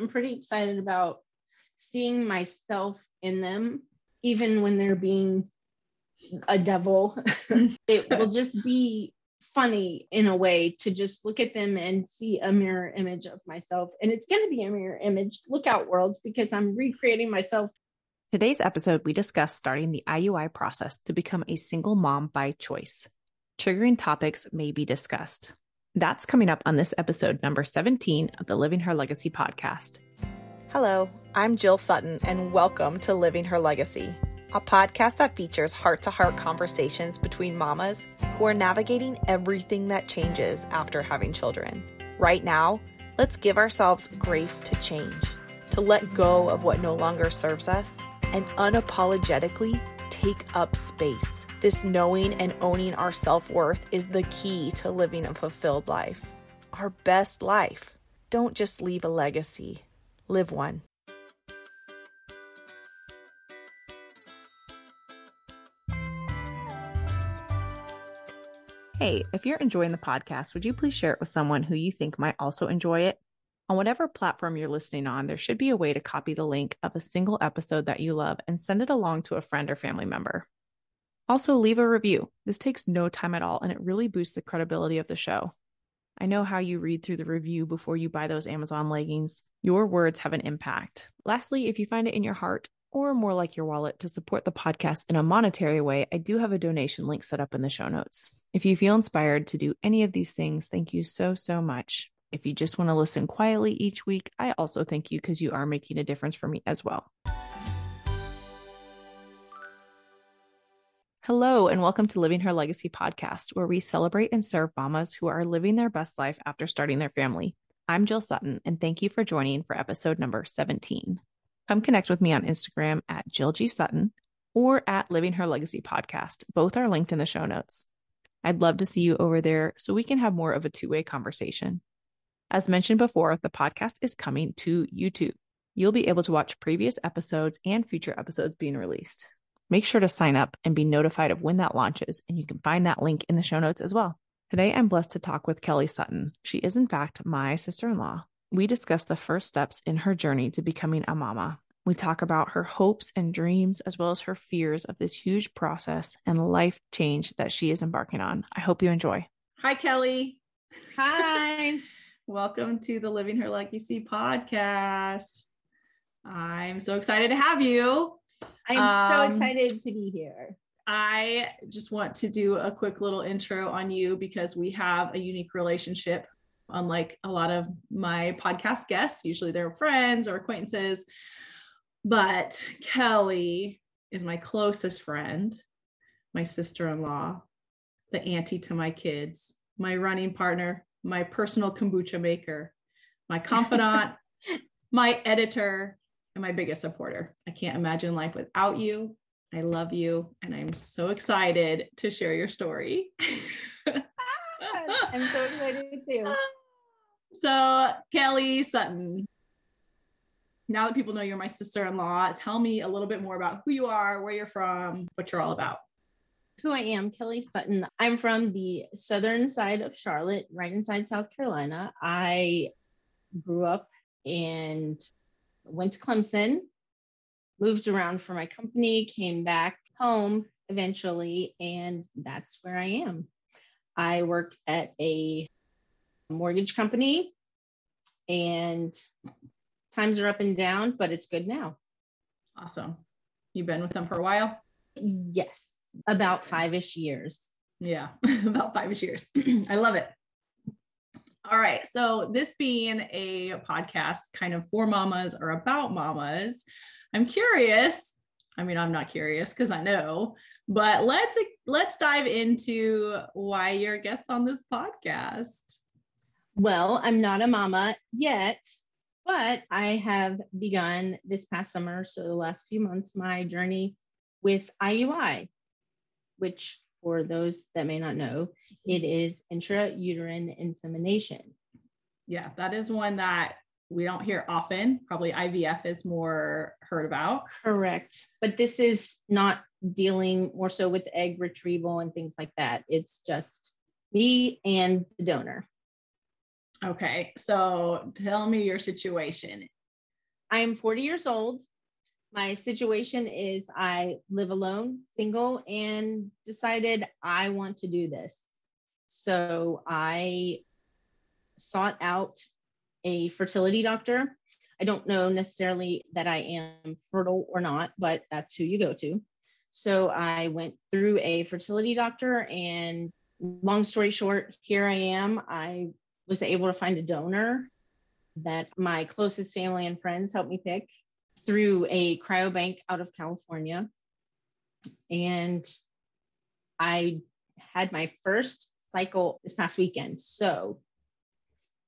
I'm pretty excited about seeing myself in them, even when they're being a devil. it will just be funny in a way to just look at them and see a mirror image of myself. And it's going to be a mirror image. Look out, world, because I'm recreating myself. Today's episode, we discuss starting the IUI process to become a single mom by choice. Triggering topics may be discussed. That's coming up on this episode, number 17 of the Living Her Legacy podcast. Hello, I'm Jill Sutton, and welcome to Living Her Legacy a podcast that features heart to heart conversations between mamas who are navigating everything that changes after having children. Right now, let's give ourselves grace to change, to let go of what no longer serves us, and unapologetically take up space. This knowing and owning our self worth is the key to living a fulfilled life. Our best life. Don't just leave a legacy, live one. Hey, if you're enjoying the podcast, would you please share it with someone who you think might also enjoy it? On whatever platform you're listening on, there should be a way to copy the link of a single episode that you love and send it along to a friend or family member. Also, leave a review. This takes no time at all and it really boosts the credibility of the show. I know how you read through the review before you buy those Amazon leggings. Your words have an impact. Lastly, if you find it in your heart, or more like your wallet, to support the podcast in a monetary way, I do have a donation link set up in the show notes. If you feel inspired to do any of these things, thank you so, so much. If you just want to listen quietly each week, I also thank you because you are making a difference for me as well. Hello, and welcome to Living Her Legacy podcast, where we celebrate and serve mamas who are living their best life after starting their family. I'm Jill Sutton, and thank you for joining for episode number 17. Come connect with me on Instagram at Jill G. Sutton or at Living Her Legacy podcast. Both are linked in the show notes. I'd love to see you over there so we can have more of a two way conversation. As mentioned before, the podcast is coming to YouTube. You'll be able to watch previous episodes and future episodes being released. Make sure to sign up and be notified of when that launches, and you can find that link in the show notes as well. Today, I'm blessed to talk with Kellie Sutton. She is, in fact, my sister in law. We discuss the first steps in her journey to becoming a mama. We talk about her hopes and dreams, as well as her fears of this huge process and life change that she is embarking on. I hope you enjoy. Hi, Kellie. Hi. Welcome to the Living Her Legacy podcast. I'm so excited to have you. I'm um, so excited to be here. I just want to do a quick little intro on you because we have a unique relationship, unlike a lot of my podcast guests. Usually they're friends or acquaintances. But Kellie is my closest friend, my sister in law, the auntie to my kids, my running partner, my personal kombucha maker, my confidant, my editor, and my biggest supporter. I can't imagine life without you. I love you, and I'm so excited to share your story. I'm so excited too. So, Kellie Sutton, now that people know you're my sister-in-law, tell me a little bit more about who you are, where you're from, what you're all about. Who I am, Kellie Sutton. I'm from the southern side of Charlotte, right inside South Carolina. I grew up and went to Clemson, moved around for my company, came back home eventually, and that's where I am. I work at a mortgage company and times are up and down, but it's good now. Awesome. You've been with them for a while? Yes, about five ish years. Yeah, about five ish years. I love it. All right. So, this being a podcast kind of for mamas or about mamas, I'm curious. I mean, I'm not curious because I know, but let's let's dive into why you're a guest on this podcast. Well, I'm not a mama yet, but I have begun this past summer, so the last few months, my journey with IUI, which for those that may not know, mm-hmm. it is intrauterine insemination. Yeah, that is one that we don't hear often. Probably IVF is more heard about. Correct. But this is not dealing more so with egg retrieval and things like that. It's just me and the donor. Okay, so tell me your situation. I'm 40 years old. My situation is I live alone, single, and decided I want to do this. So I sought out a fertility doctor. I don't know necessarily that I am fertile or not, but that's who you go to. So I went through a fertility doctor, and long story short, here I am. I was able to find a donor that my closest family and friends helped me pick through a cryobank out of California. And I had my first cycle this past weekend. So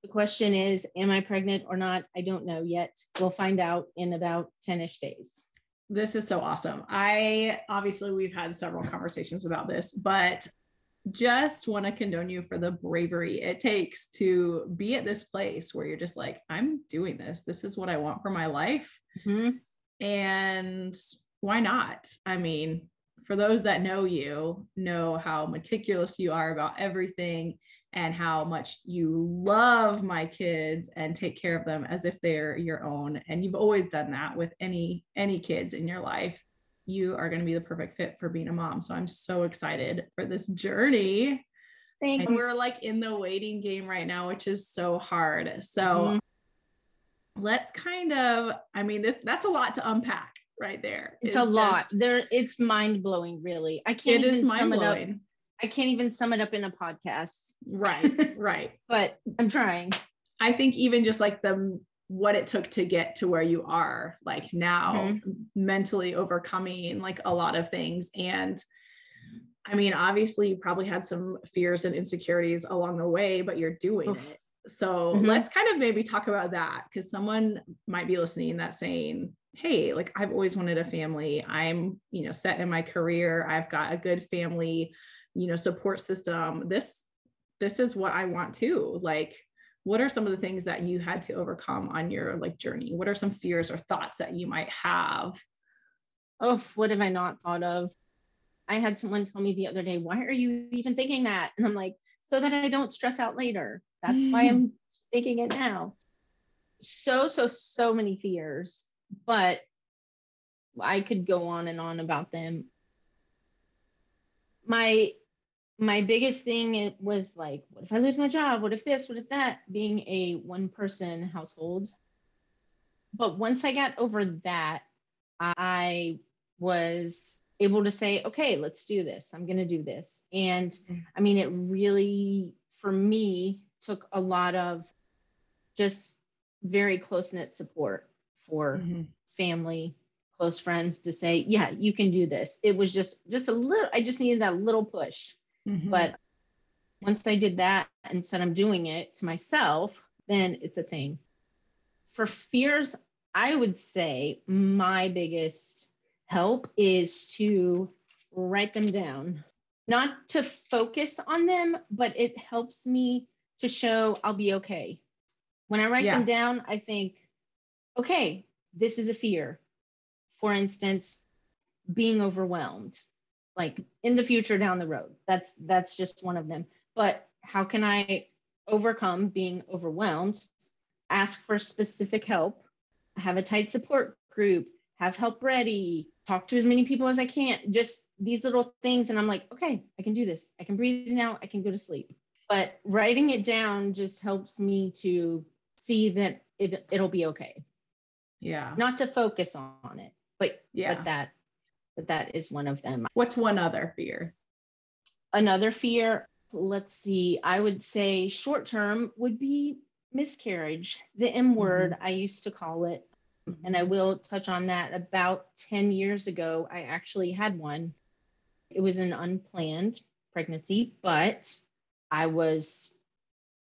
the question is, am I pregnant or not? I don't know yet. We'll find out in about 10 ish days. This is so awesome. I obviously, we've had several conversations about this, but just want to condone you for the bravery it takes to be at this place where you're just like, I'm doing this. This is what I want for my life. Mm-hmm. And why not? I mean, for those that know you, know how meticulous you are about everything and how much you love my kids and take care of them as if they're your own and you've always done that with any any kids in your life you are going to be the perfect fit for being a mom so i'm so excited for this journey Thank and we're like in the waiting game right now which is so hard so mm-hmm. Let's kind of i mean this that's a lot to unpack right there it's, it's a just, lot there it's mind-blowing really i can't it even sum it up I can't even sum it up in a podcast. Right, right. but I'm trying. I think even just like the what it took to get to where you are like now mm-hmm. mentally overcoming like a lot of things and I mean obviously you probably had some fears and insecurities along the way but you're doing Oof. it. So mm-hmm. let's kind of maybe talk about that cuz someone might be listening that saying hey like I've always wanted a family. I'm you know set in my career. I've got a good family you know support system. This this is what i want too. Like what are some of the things that you had to overcome on your like journey? What are some fears or thoughts that you might have? Oh what have i not thought of? I had someone tell me the other day why are you even thinking that? And i'm like so that i don't stress out later that's why i'm thinking it now. So so so many fears but i could go on and on about them. My my biggest thing it was like what if i lose my job? What if this? What if that? Being a one person household. But once i got over that i was able to say okay let's do this. I'm going to do this. And mm. i mean it really for me took a lot of just very close knit support for mm-hmm. family close friends to say yeah you can do this it was just just a little i just needed that little push Mm-hmm. But once I did that and said I'm doing it to myself, then it's a thing. For fears, I would say my biggest help is to write them down. Not to focus on them, but it helps me to show I'll be okay. When I write yeah. them down, I think, okay, this is a fear. For instance, being overwhelmed like in the future down the road. That's that's just one of them. But how can I overcome being overwhelmed? Ask for specific help, have a tight support group, have help ready, talk to as many people as I can. Just these little things and I'm like, okay, I can do this. I can breathe now, I can go to sleep. But writing it down just helps me to see that it it'll be okay. Yeah. Not to focus on it, but yeah. but that but that is one of them. What's one other fear? Another fear, let's see, I would say short term would be miscarriage, the M mm-hmm. word, mm-hmm. I used to call it. And I will touch on that. About 10 years ago, I actually had one. It was an unplanned pregnancy, but I was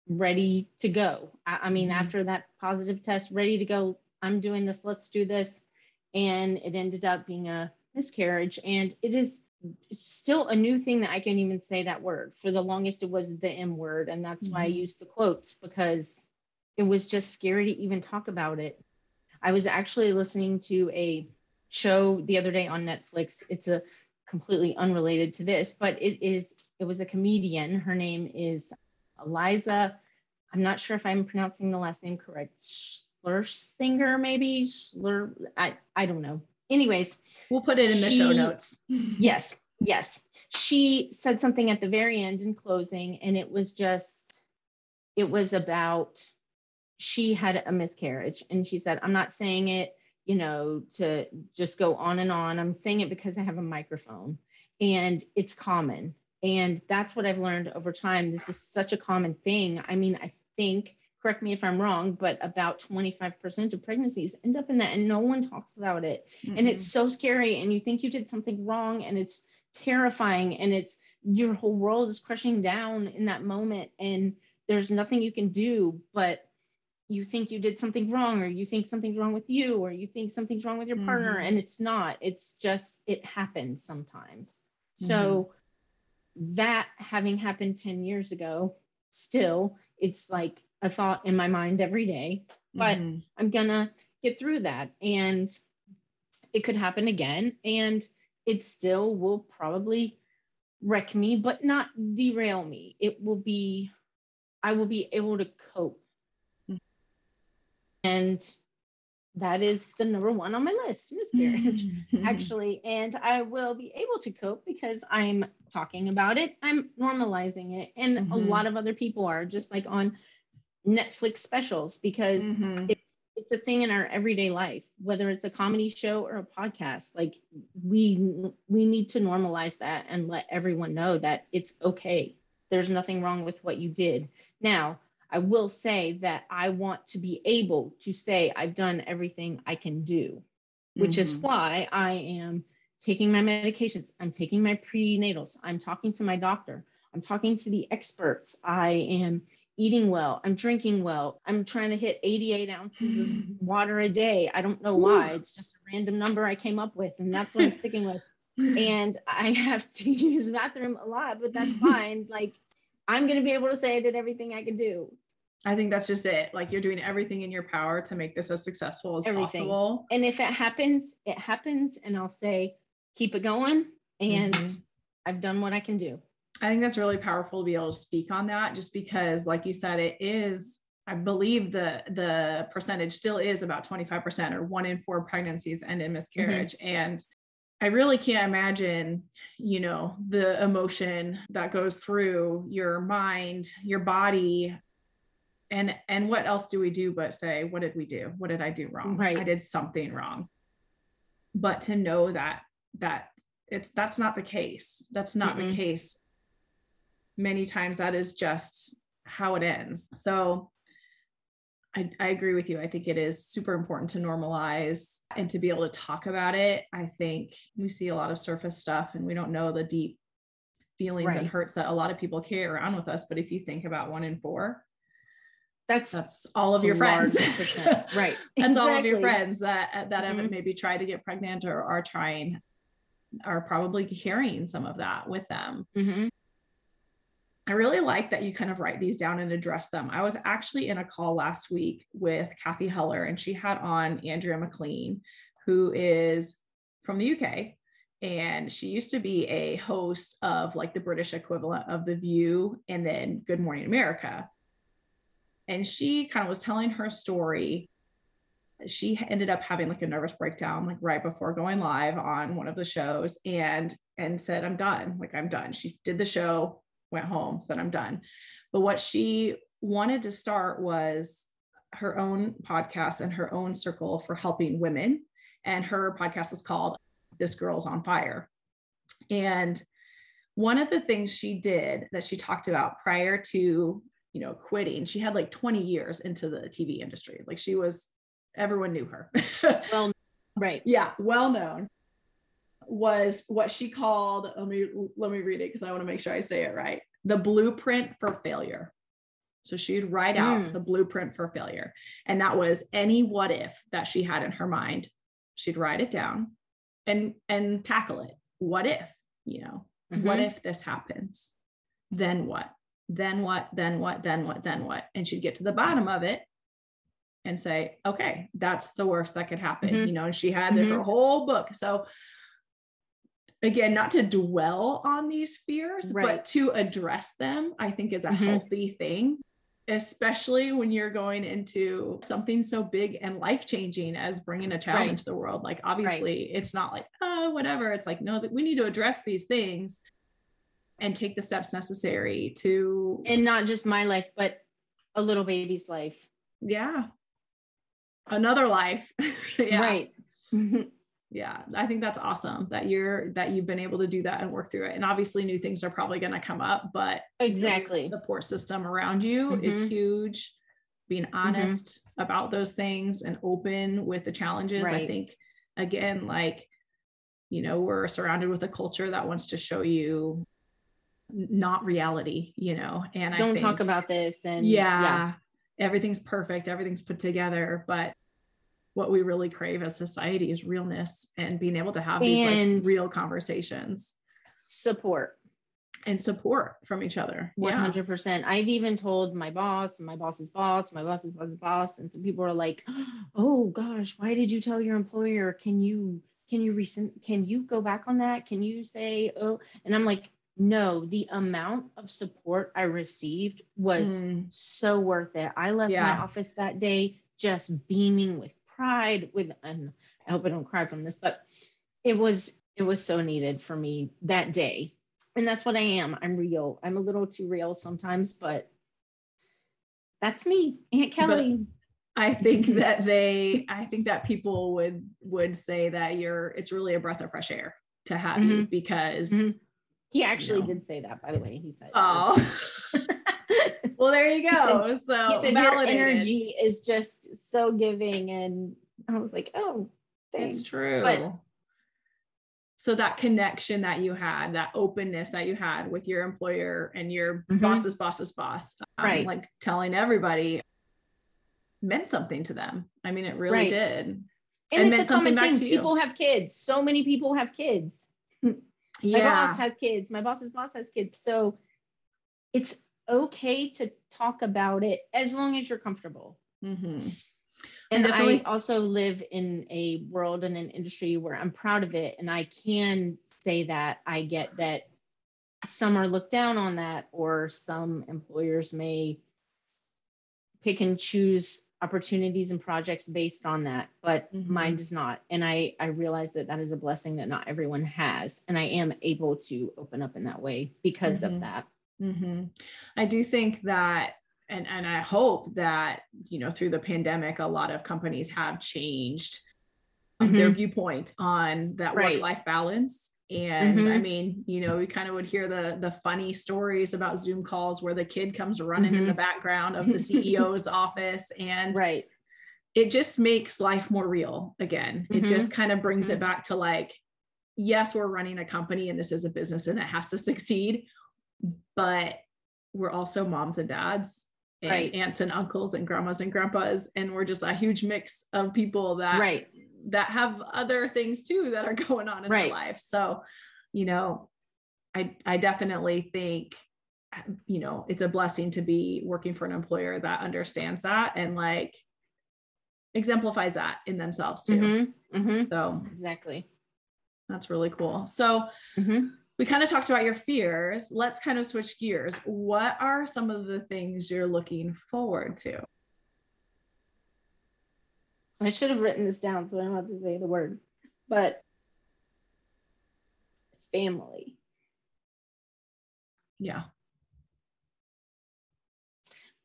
ready to go. I, I mean, mm-hmm. after that positive test, ready to go. I'm doing this, let's do this. And it ended up being a miscarriage. And it is still a new thing that I can't even say that word. For the longest, it was the M word. And that's mm-hmm. why I mm-hmm. used the quotes because it was just scary to even talk about it. I was actually listening to a show the other day on Netflix. It's a completely unrelated to this, but it is, it was a comedian. Her name is Iliza. I'm not sure if I'm pronouncing the last name correct. Schlesinger, maybe Schler, I I don't know. Anyways, we'll put it in the she, show notes. yes, yes. She said something at the very end in closing, and it was just, it was about she had a miscarriage, and she said, "I'm not saying it." You know, to just go on and on. I'm saying it because I have a microphone and it's common. And that's what I've learned over time. This is such a common thing. I mean, I think correct me if I'm wrong, but about 25% of pregnancies end up in that and no one talks about it. Mm-hmm. And it's so scary. And you think you did something wrong and it's terrifying and it's your whole world is crushing down in that moment and there's nothing you can do but you think you did something wrong or you think something's wrong with you or you think something's wrong with your partner mm-hmm. and it's not it's just it happens sometimes so mm-hmm. That having happened 10 years ago still it's like a thought in my mind every day, but mm-hmm. I'm gonna get through that. And it could happen again. And it still will probably wreck me, but not derail me. It will be, I will be able to cope. Mm-hmm. And that is the number one on my list miscarriage actually and i will be able to cope because i'm talking about it i'm normalizing it and mm-hmm. a lot of other people are just like on Netflix specials because mm-hmm. it's it's a thing in our everyday life, whether it's a comedy show or a podcast. Like we we need to normalize that and let everyone know that it's okay. There's nothing wrong with what you did. Now, I will say that I want to be able to say I've done everything I can do, which mm-hmm. is why I am taking my medications. I'm taking my prenatals. I'm talking to my doctor. I'm talking to the experts. I am eating well, I'm drinking well, I'm trying to hit 88 ounces of water a day. I don't know why. It's just a random number I came up with, and that's what I'm sticking with. And I have to use the bathroom a lot, but that's fine. Like, I'm going to be able to say I did everything I could do. I think that's just it. Like, you're doing everything in your power to make this as successful as everything. possible. And if it happens, it happens. And I'll say, keep it going. And mm-hmm. I've done what I can do. I think that's really powerful to be able to speak on that just because like you said it is I believe the the percentage still is about 25% or one in four pregnancies end in miscarriage mm-hmm. and I really can't imagine, you know, the emotion that goes through your mind, your body and and what else do we do but say what did we do? What did I do wrong? Right. I did something wrong. But to know that that it's that's not the case. That's not mm the case many times that is just how it ends. So I, I, agree with you. I think it is super important to normalize and to be able to talk about it. I think we see a lot of surface stuff and we don't know the deep feelings right. and hurts that a lot of people carry around with us. But if you think about one in four, that's that's all of your friends. right. that's exactly. all of your friends that that mm-hmm. haven't maybe tried to get pregnant or are trying are probably carrying some of that with them. Mm-hmm. I really like that you kind of write these down and address them. I was actually in a call last week with Kathy Heller, and she had on Andrea McLean, who is from the UK. And she used to be a host of like the British equivalent of The View and then Good Morning America. And she kind of was telling her story. She ended up having like a nervous breakdown, like right before going live on one of the shows and and said, I'm done. Like, I'm done. She did the show, went home, said, I'm done. But what she wanted to start was her own podcast and her own circle for helping women. And her podcast is called This Girl's on Fire. And one of the things she did that she talked about prior to, you know, quitting, she had like 20 years into the TV industry. Like she was, everyone knew her. well, right. Yeah, well known was what she called let me let me read it because i want to make sure i say it right the blueprint for failure. So she'd write out mm. the blueprint for failure and that was any what if that she had in her mind. She'd write it down and and tackle it. What if you know mm-hmm. what if this happens? Then what? Then what? Then what? Then what? Then what? And she'd get to the bottom of it and say okay that's the worst that could happen mm-hmm. you know and she had mm-hmm. her whole book so again not to dwell on these fears right. but to address them i think is a mm-hmm. healthy thing especially when you're going into something so big and life changing as bringing a child Right. into the world. Like, obviously, it's not like, oh, whatever. It's like, no, that we need to address these things and take the steps necessary to, and not just my life, but a little baby's life. yeah, another life. yeah. Right. yeah i think that's awesome that you're that you've been able to do that and work through it and obviously new things are probably going to come up but exactly. the support system around you is Mhm. huge being honest about those things and open with the challenges i think again like you know we're surrounded with a culture that wants to show you not reality you know and I Don't talk about this. And yeah, yeah, everything's perfect everything's put together but what we really crave as society is realness and being able to have these like real conversations Support. and support from each other hundred percent. I've even told my boss and my boss's boss, my boss's boss's boss, and some people are like, "Oh gosh, why did you tell your employer? Can you can you rescind? Can you go back on that? Can you say oh?" And I'm like, "No, the amount of support I received was Mm, so worth it. I left Yeah. my office that day just beaming with pride. With and I hope I don't cry from this, but it was it was so needed for me that day. And that's what I am. I'm real. I'm a little too real sometimes, but that's me, Aunt Kellie. i think that they i think that people would would say that you're it's really a breath of fresh air to have you because Mhm. he actually know. did say that, by the way. He said, oh well there you go so he said your energy is just so giving, and I was like, oh, thanks. It's true. But- so that connection that you had, that openness that you had with your employer and your Mhm. boss's boss's boss, um, Right. like telling everybody meant something to them. I mean, it really Right. did. and, and meant it's a common something back thing. to you. People have kids. So many people have kids. My Yeah. boss has kids. My boss's boss has kids. So it's okay to talk about it as long as you're comfortable. Mhm. And definitely- I also live in a world and an industry where I'm proud of it. And I can say that I get that some are looked down on that, or some employers may pick and choose opportunities and projects based on that, but Mhm. mine does not. And I, I realize that that is a blessing that not everyone has. And I am able to open up in that way because Mhm. of that. hmm I do think that, and and I hope that you know through the pandemic, a lot of companies have changed um, their viewpoint on that Right. work life balance. And I Mhm. mean, you know, we kind of would hear the the funny stories about Zoom calls where the kid comes running in the background of the CEO's office, and Right. it just makes life more real again. It Mhm. just kind of brings it back to like, yes, we're running a company and this is a business and it has to succeed, but we're also moms and dads and Right. aunts and uncles and grandmas and grandpas and we're just a huge mix of people that Right. that have other things too that are going on in Right. their life. So, you know, I I definitely think you know, it's a blessing to be working for an employer that understands that and like exemplifies that in themselves too. Mhm. Mhm. So, Exactly. that's really cool. So, Mhm. We kind of talked about your fears. Let's kind of switch gears. What are some of the things you're looking forward to? I should have written this down so I don't have to say the word, but family. Yeah.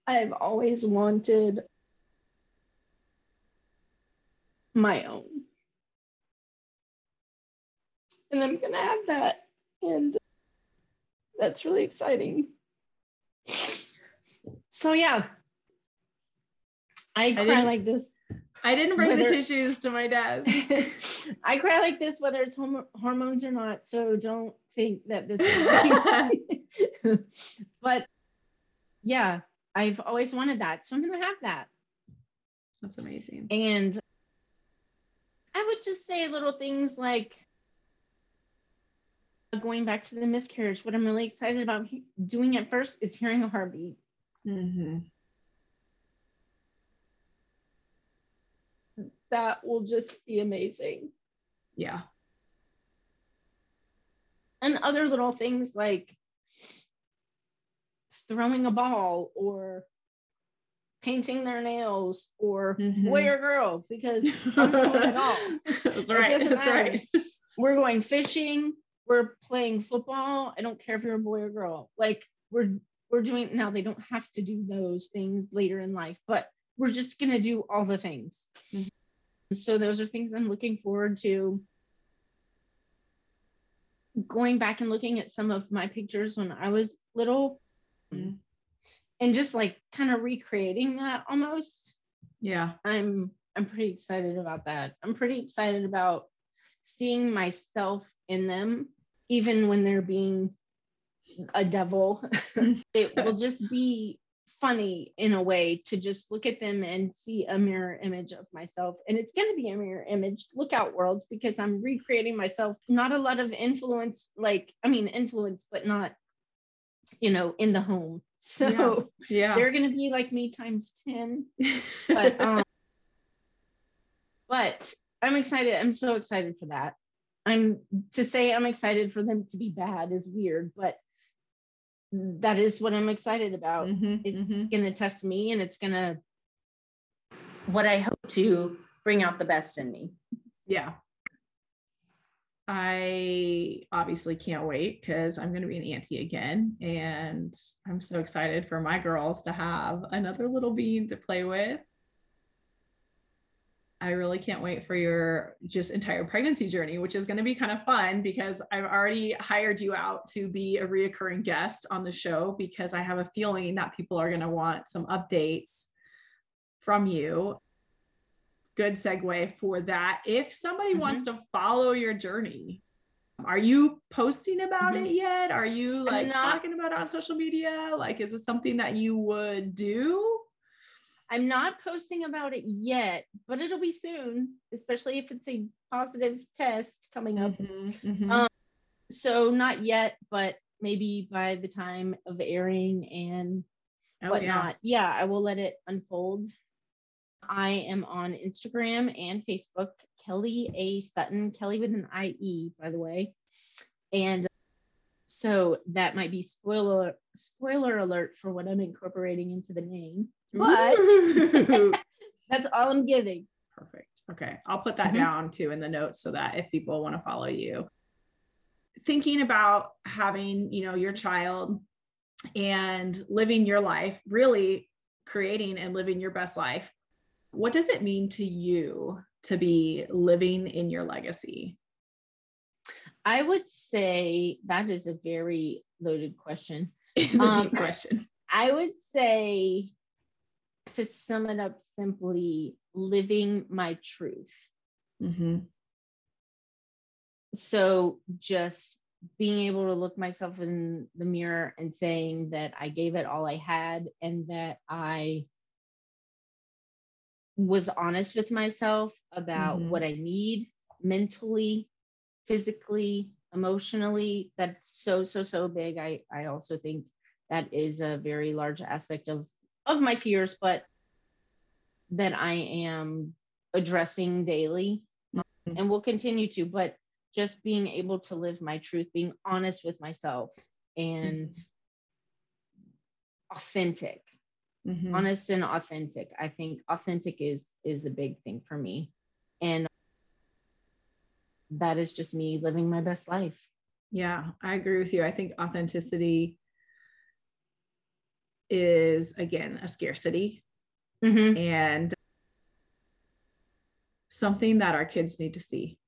I've always wanted my own. And I'm going to have that. And that's really exciting. So, yeah. I cry didn't- like this. I didn't bring the tissues to my desk. I cry like this whether it's homo- hormones or not. So don't think that this is. but yeah, I've always wanted that. So I'm going to have that. That's amazing. And I would just say little things like going back to the miscarriage. What I'm really excited about he- doing at first is hearing a heartbeat. hmm That will just be amazing. Yeah. And other little things like throwing a ball or painting their nails or Mhm. boy or girl because I'm doing it all. That's right. That's right. We're going fishing. We're playing football. I don't care if you're a boy or girl. Like we're we're doing now. They don't have to do those things later in life, but we're just gonna do all the things. Mhm. So those are things I'm looking forward to. Going back and looking at some of my pictures when I was little, Mhm. and just like kind of recreating that almost. Yeah. I'm I'm pretty excited about that. I'm pretty excited about seeing myself in them, even when they're being a devil. it will just be funny in a way to just look at them and see a mirror image of myself. And it's going to be a mirror image. Look out, world, because I'm recreating myself. Not a lot of influence, like, I mean, influence, but not, you know, in the home. So Yeah. they're going to be like me times 10 but um but i'm excited i'm so excited for that i'm to say i'm excited for them to be bad is weird but that is what i'm excited about Mhm, it's mhm. gonna test me and it's gonna what I hope to bring out the best in me. Yeah. I obviously can't wait because I'm going to be an auntie again. And I'm so excited for my girls to have another little bean to play with. I really can't wait for your just entire pregnancy journey, which is going to be kind of fun because I've already hired you out to be a reoccurring guest on the show because I have a feeling that people are going to want some updates from you. Good segue for that. If somebody wants to follow your journey, are you posting about Mhm. it yet? Are you like not. talking about it on social media? Like, is it something that you would do? I'm not posting about it yet but it'll be soon especially if it's a positive test coming up Mhm, mhm. Um, so not yet but maybe by the time of airing and oh, yeah. whatnot. Yeah. I will let it unfold. I am on Instagram and Facebook, Kellie A. Sutton, Kellie with an I-E, by the way. And so that might be spoiler spoiler alert for what I'm incorporating into the name. But that's all I'm giving. Perfect. Okay. I'll put that Mhm. down too in the notes so that if people want to follow you. Thinking about having, you know, your child and living your life, really creating and living your best life. What does it mean to you to be living in your legacy? I would say that is a very loaded question. It's a Um, deep question. I would say to sum it up simply, living my truth. hmm so just being able to look myself in the mirror and saying that I gave it all I had and that I was honest with myself about Mhm. what I need mentally, physically, emotionally. That's so so so big. I I also think that is a very large aspect of of my fears, but that I am addressing daily Mhm. and will continue to, but just being able to live my truth, being honest with myself and authentic, Mhm. honest and authentic. I think authentic is is a big thing for me. And that is just me living my best life. Yeah, I agree with you. I think authenticity is again a scarcity Mhm. and something that our kids need to see,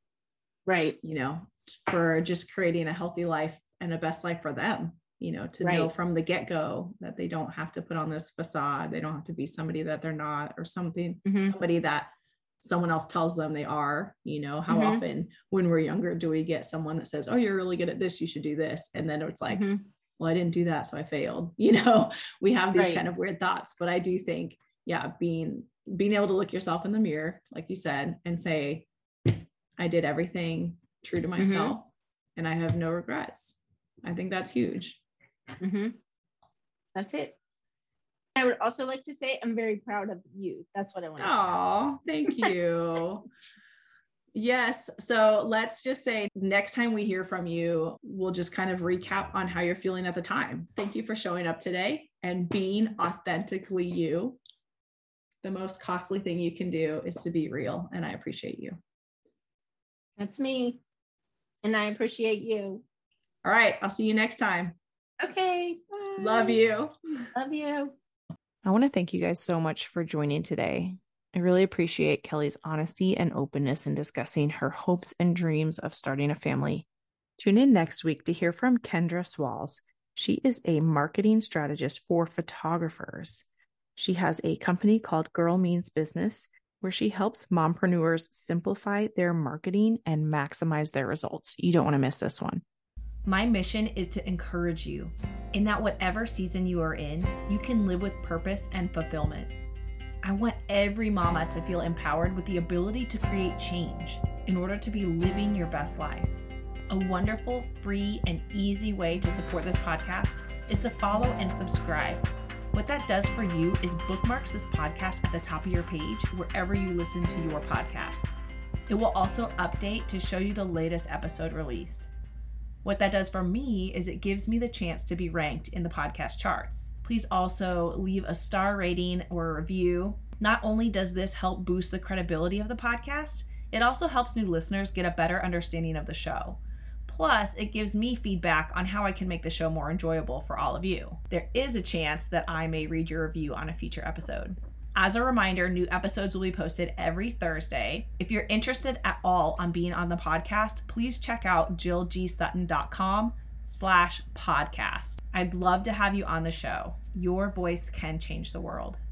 Right. you know, for just creating a healthy life and a best life for them, you know, to know from the get go that they don't have to put on this facade. They don't have to be somebody that they're not or something, Mhm. somebody that someone else tells them they are. You know, how Mhm. often when we're younger do we get someone that says, Oh, you're really good at this, you should do this. And then it's like, Mhm. Well, I didn't do that, so I failed. You know, we have these Right. kind of weird thoughts, but I do think, yeah, being being able to look yourself in the mirror, like you said, and say, I did everything true to myself and I have no regrets. I think that's huge. Mhm. That's it. I would also like to say I'm very proud of you. That's what I want to. Oh, thank you. yes. So let's just say next time we hear from you, we'll just kind of recap on how you're feeling at the time. Thank you for showing up today and being authentically you. the most costly thing you can do is to be real. And I appreciate you. That's me. And I appreciate you. All right. I'll see you next time. Okay. Bye. Love you. Love you. I want to thank you guys so much for joining today. I really appreciate Kellie's honesty and openness in discussing her hopes and dreams of starting a family. Tune in next week to hear from Kendra Swalls. She is a marketing strategist for photographers. She has a company called Girl Means Business where she helps mompreneurs simplify their marketing and maximize their results. You don't want to miss this one. My mission is to encourage you in that whatever season you are in, you can live with purpose and fulfillment. I want every mama to feel empowered with the ability to create change in order to be living your best life. A wonderful, free, and easy way to support this podcast is to follow and subscribe what that does for you is bookmarks this podcast at the top of your page wherever you listen to your podcasts. It will also update to show you the latest episode released. What that does for me is it gives me the chance to be ranked in the podcast charts. Please also leave a star rating or a review. Not only does this help boost the credibility of the podcast, it also helps new listeners get a better understanding of the show. Plus, it gives me feedback on how I can make the show more enjoyable for all of you. There is a chance that I may read your review on a future episode. As a reminder, new episodes will be posted every Thursday. If you're interested at all on being on the podcast, please check out jillgsutton.com slash podcast. I'd love to have you on the show. Your voice can change the world.